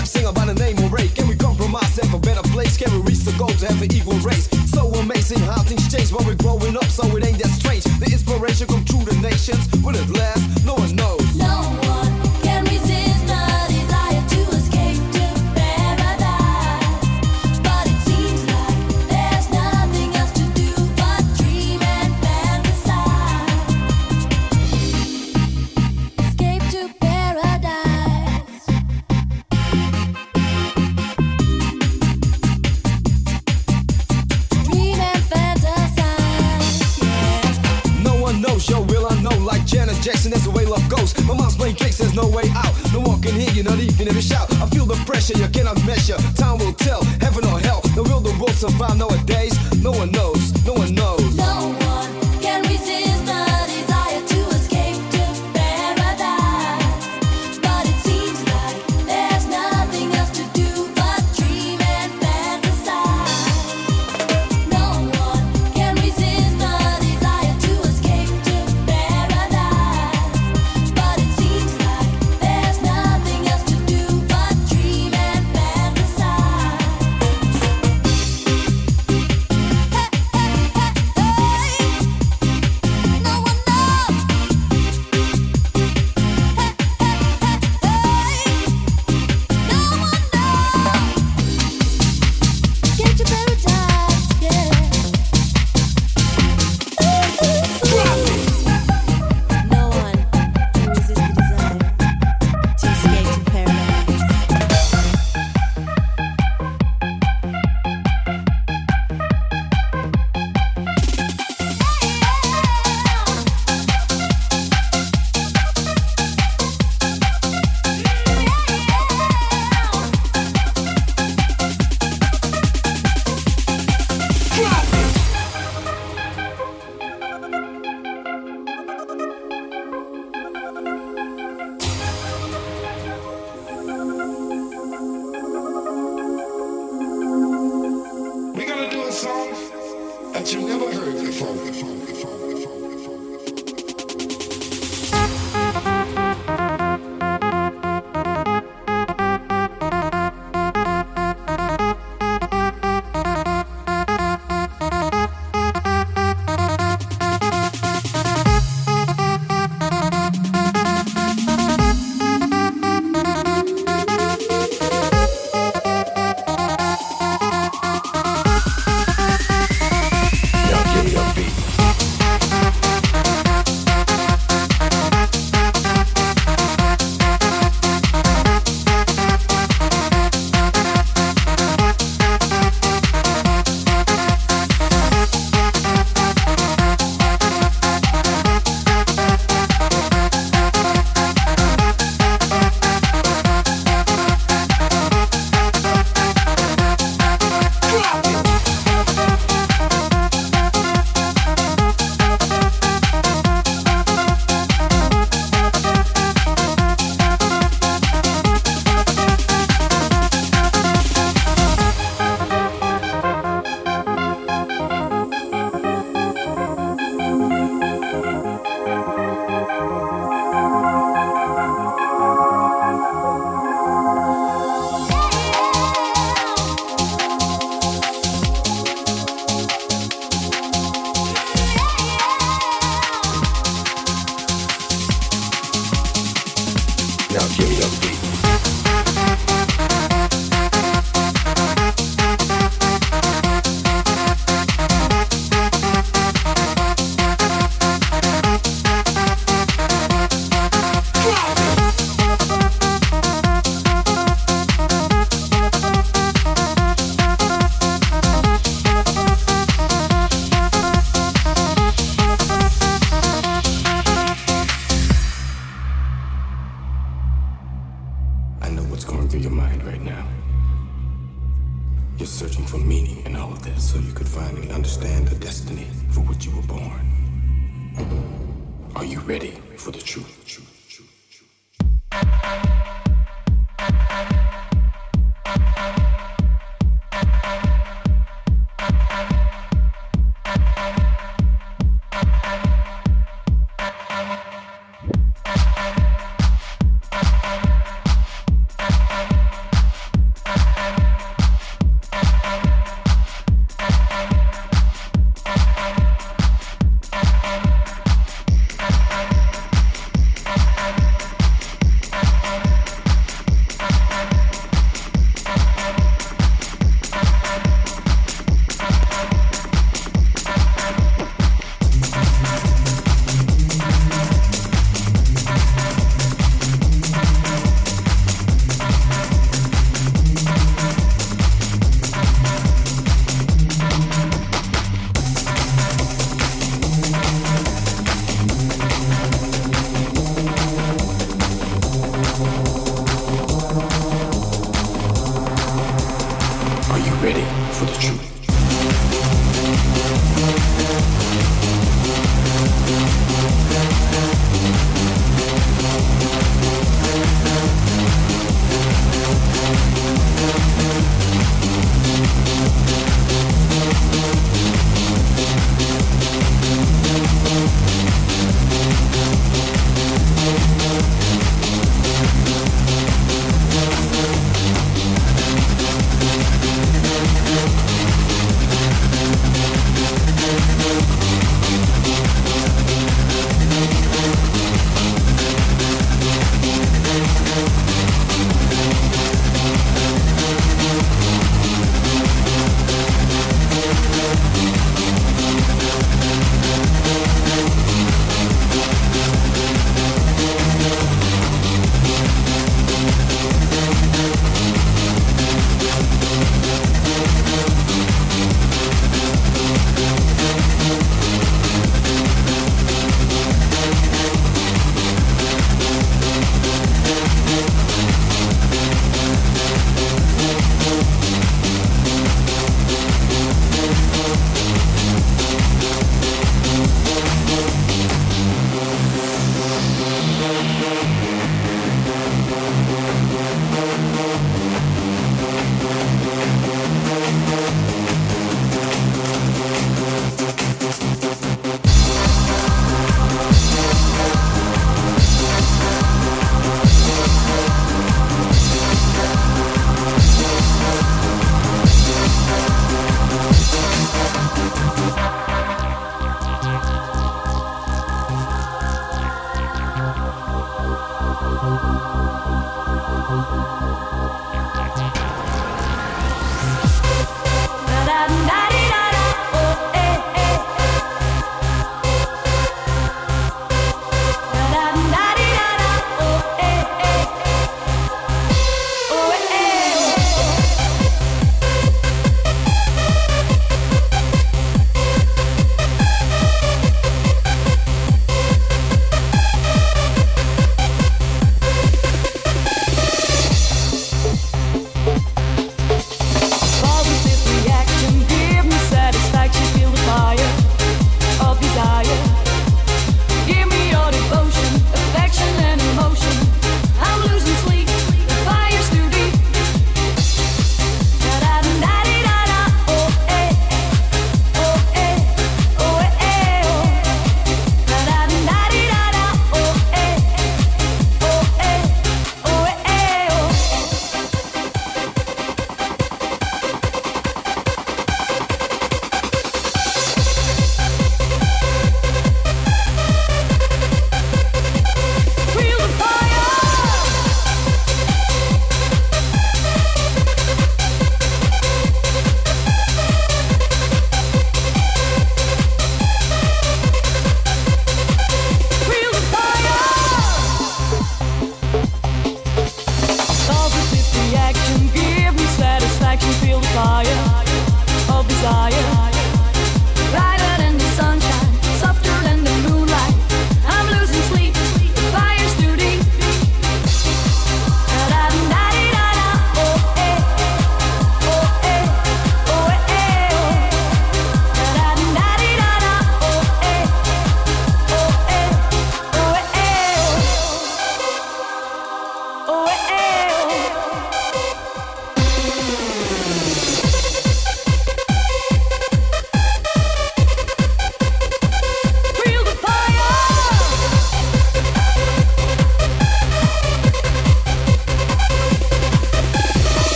rap singer by the name of Ray. Can we compromise and a better place? Can we reach the goal to have an equal race? So amazing how things change when we're growing up, so it ain't that strange. The inspiration come through the nations. Will it last? ready for the truth.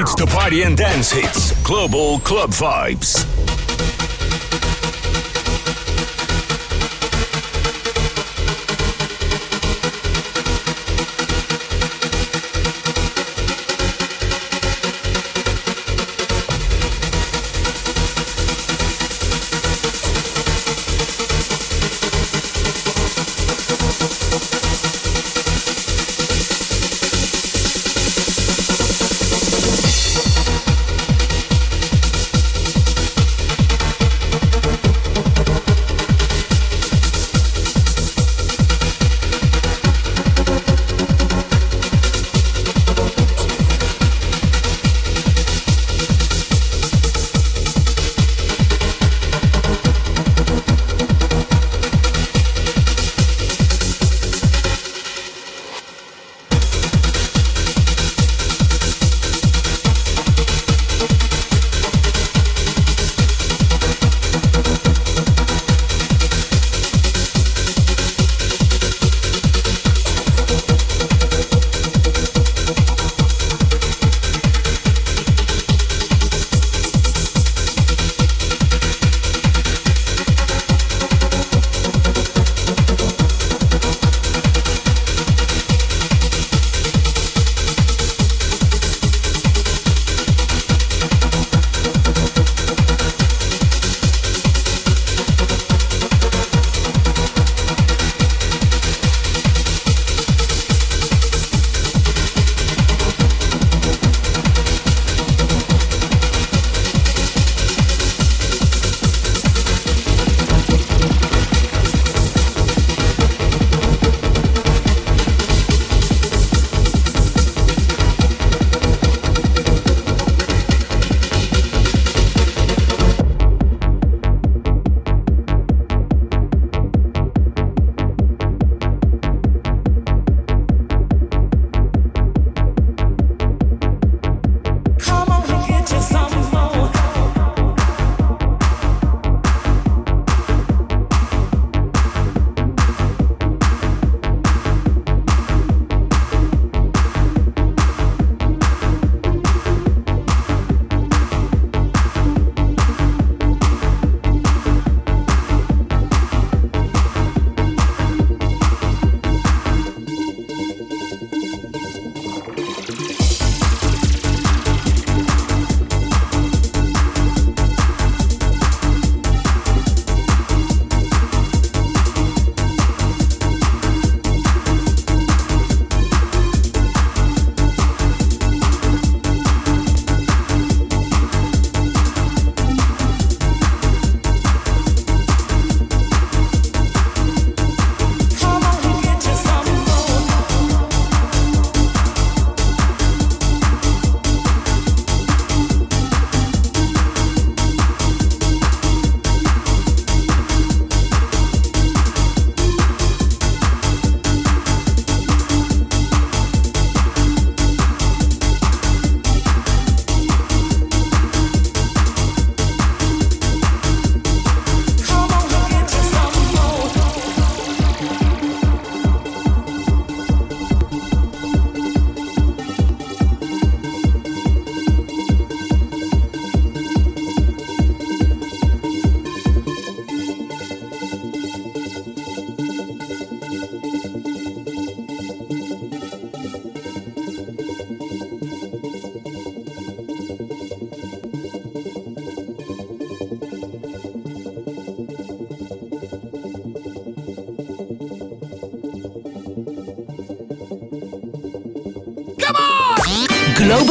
It's the party and dance hits. Global Club Vibes.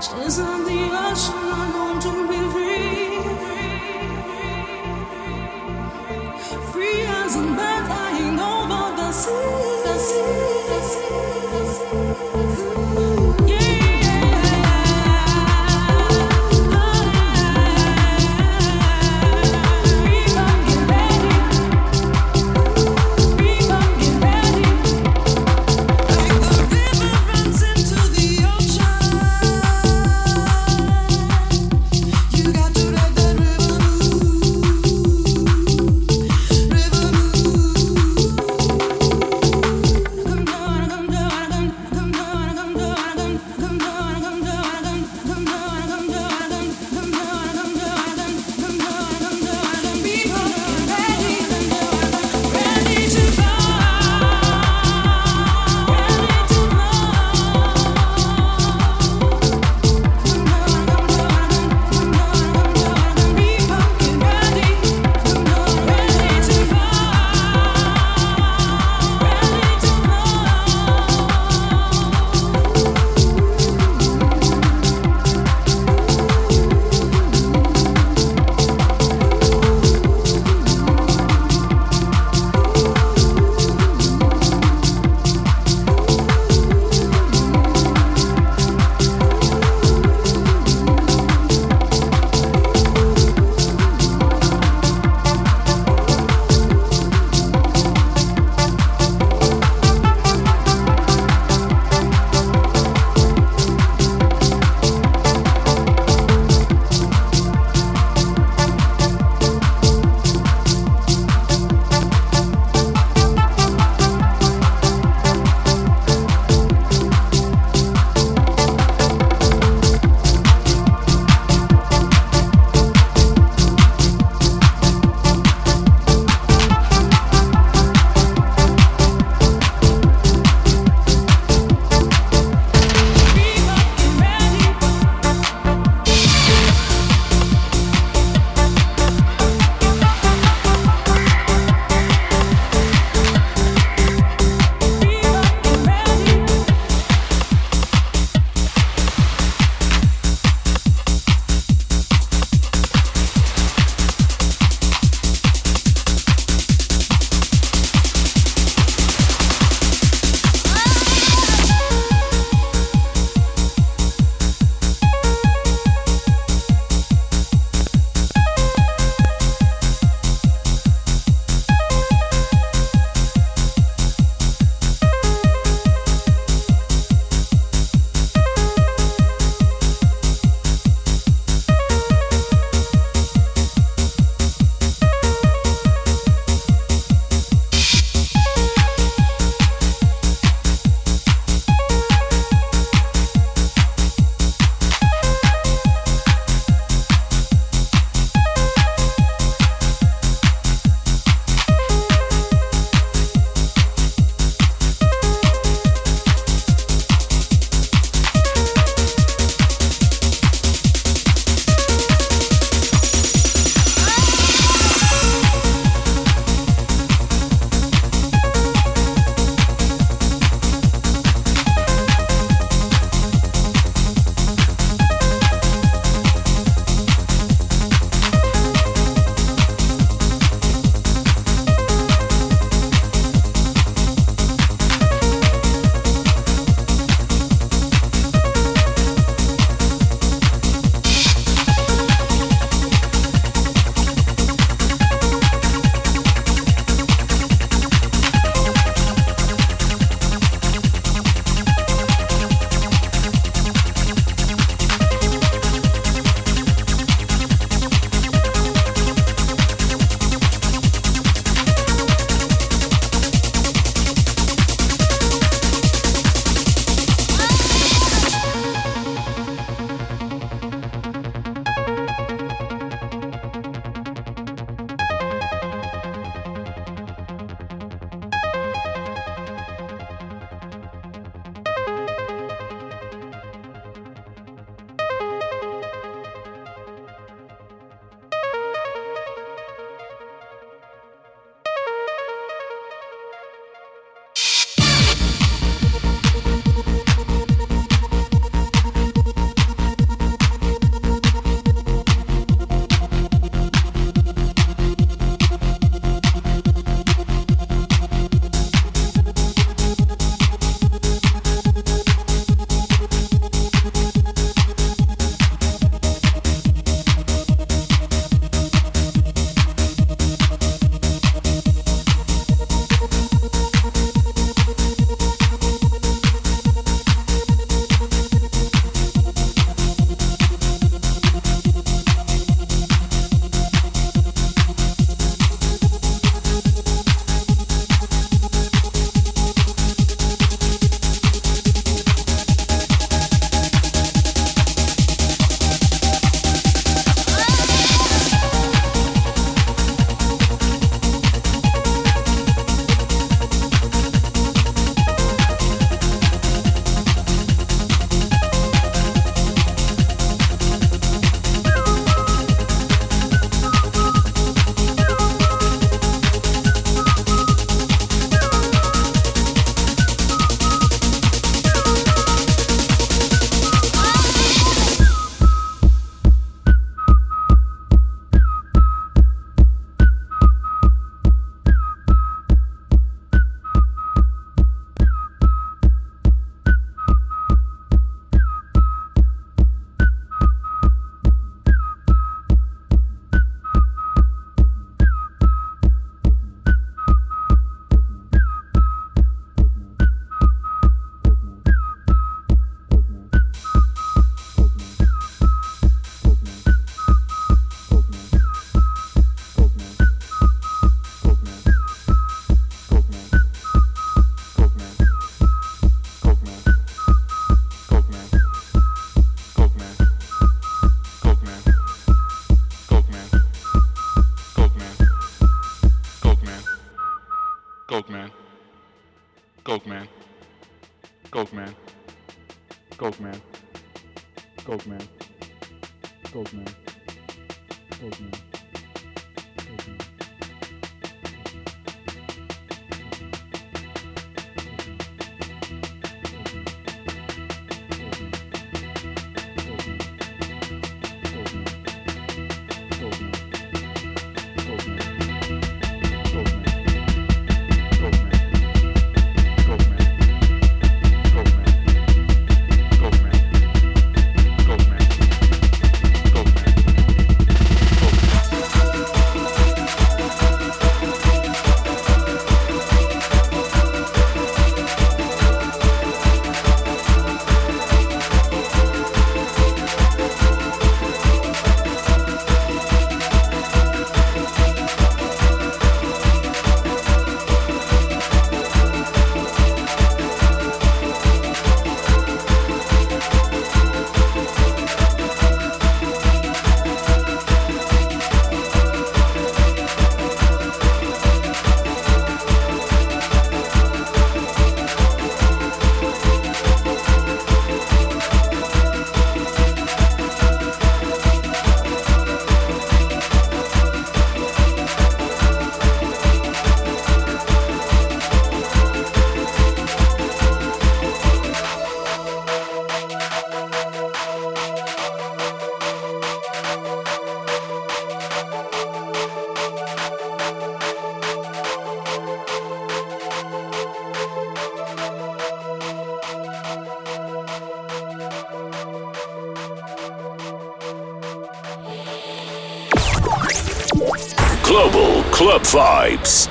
Just on the ocean, I long to be free. Free as a bird flying over the sea.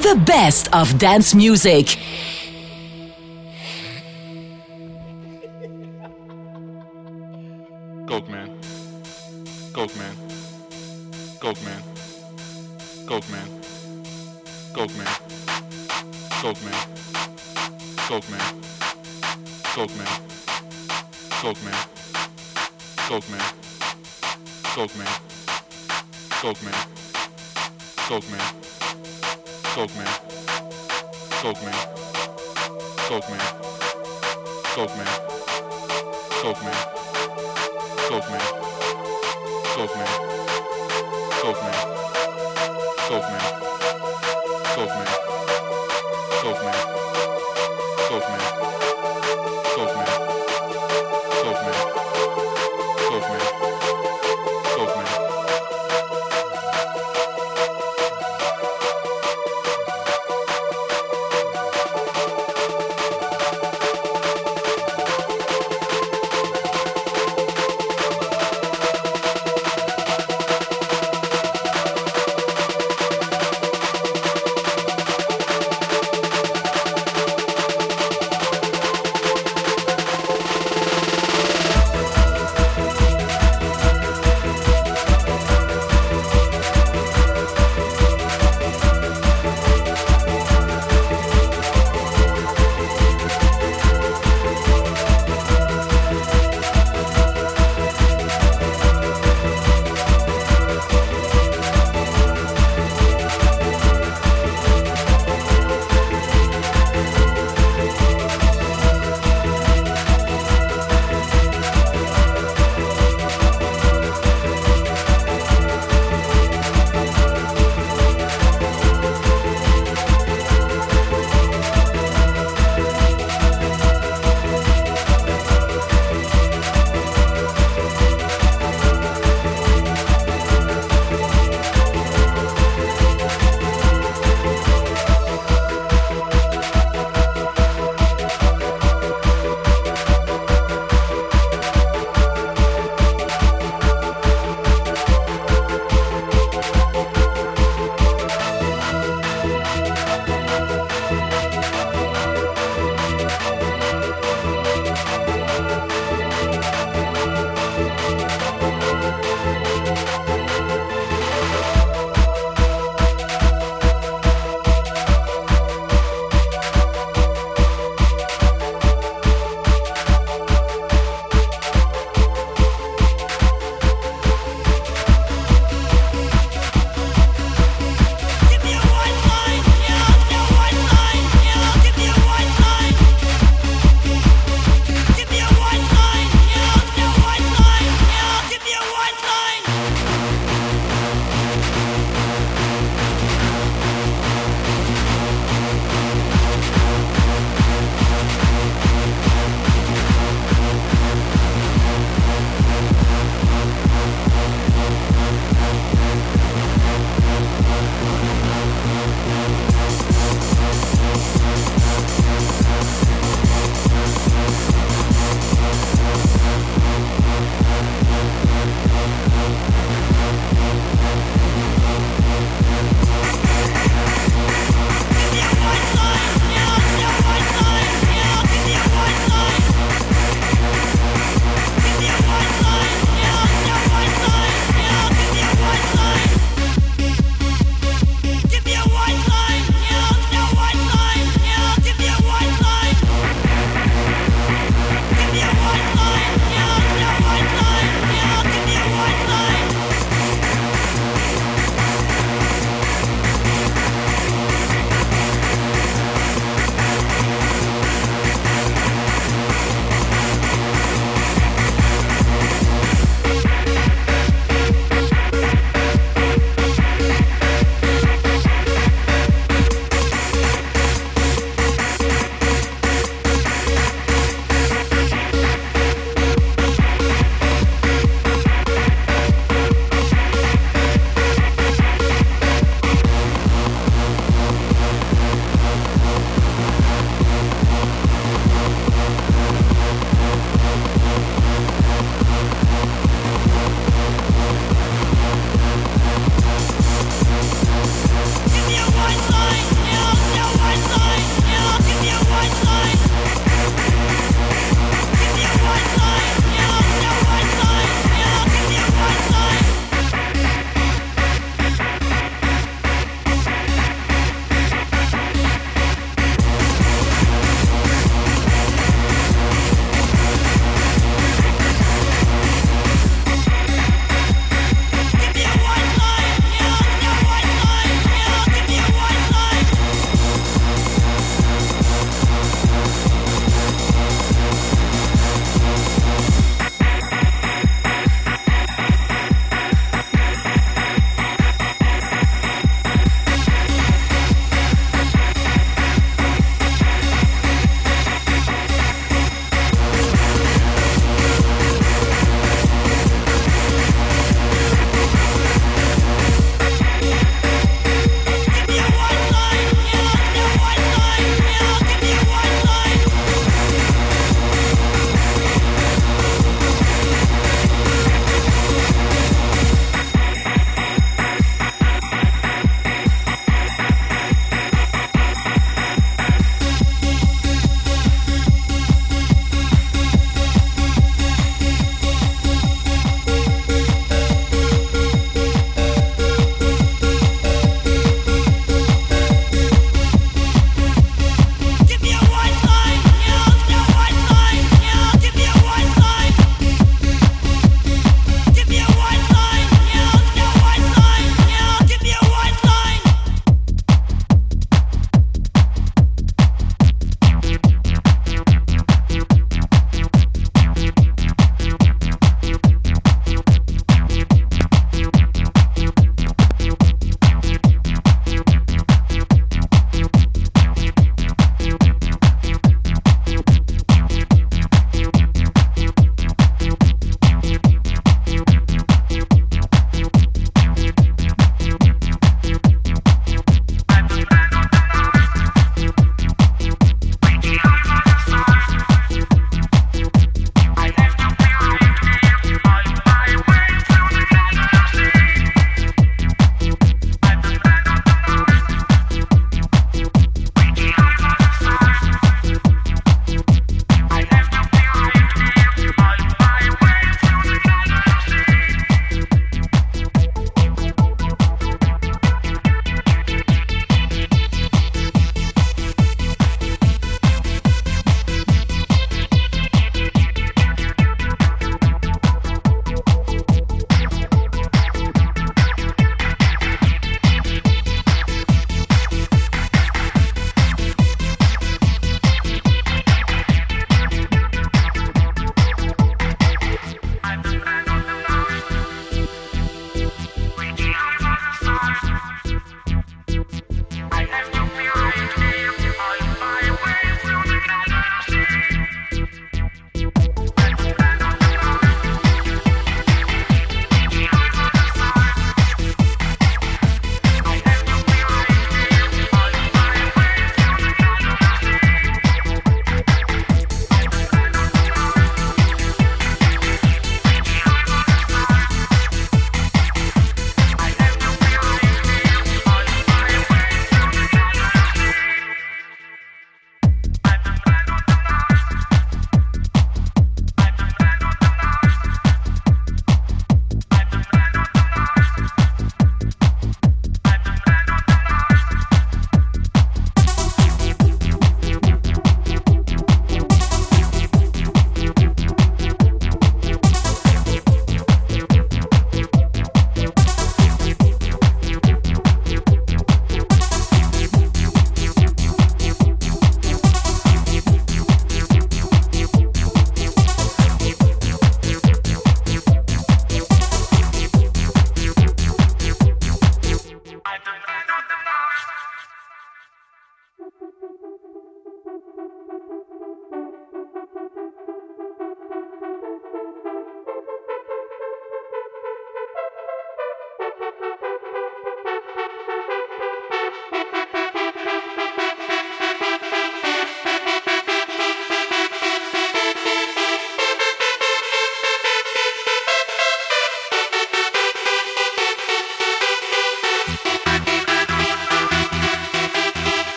The best of dance music. Coke man. Coke man. Coke man. Coke man. Coke man. Coke man. Coke man. Coke man. Coke man. Coke man. Coke man. Coke man. Coke man. Coke man. Coke man. Coke man. Coke man. Coke man. Coke man. Coke man. Coke man. Coke man. Coke man. Coke man.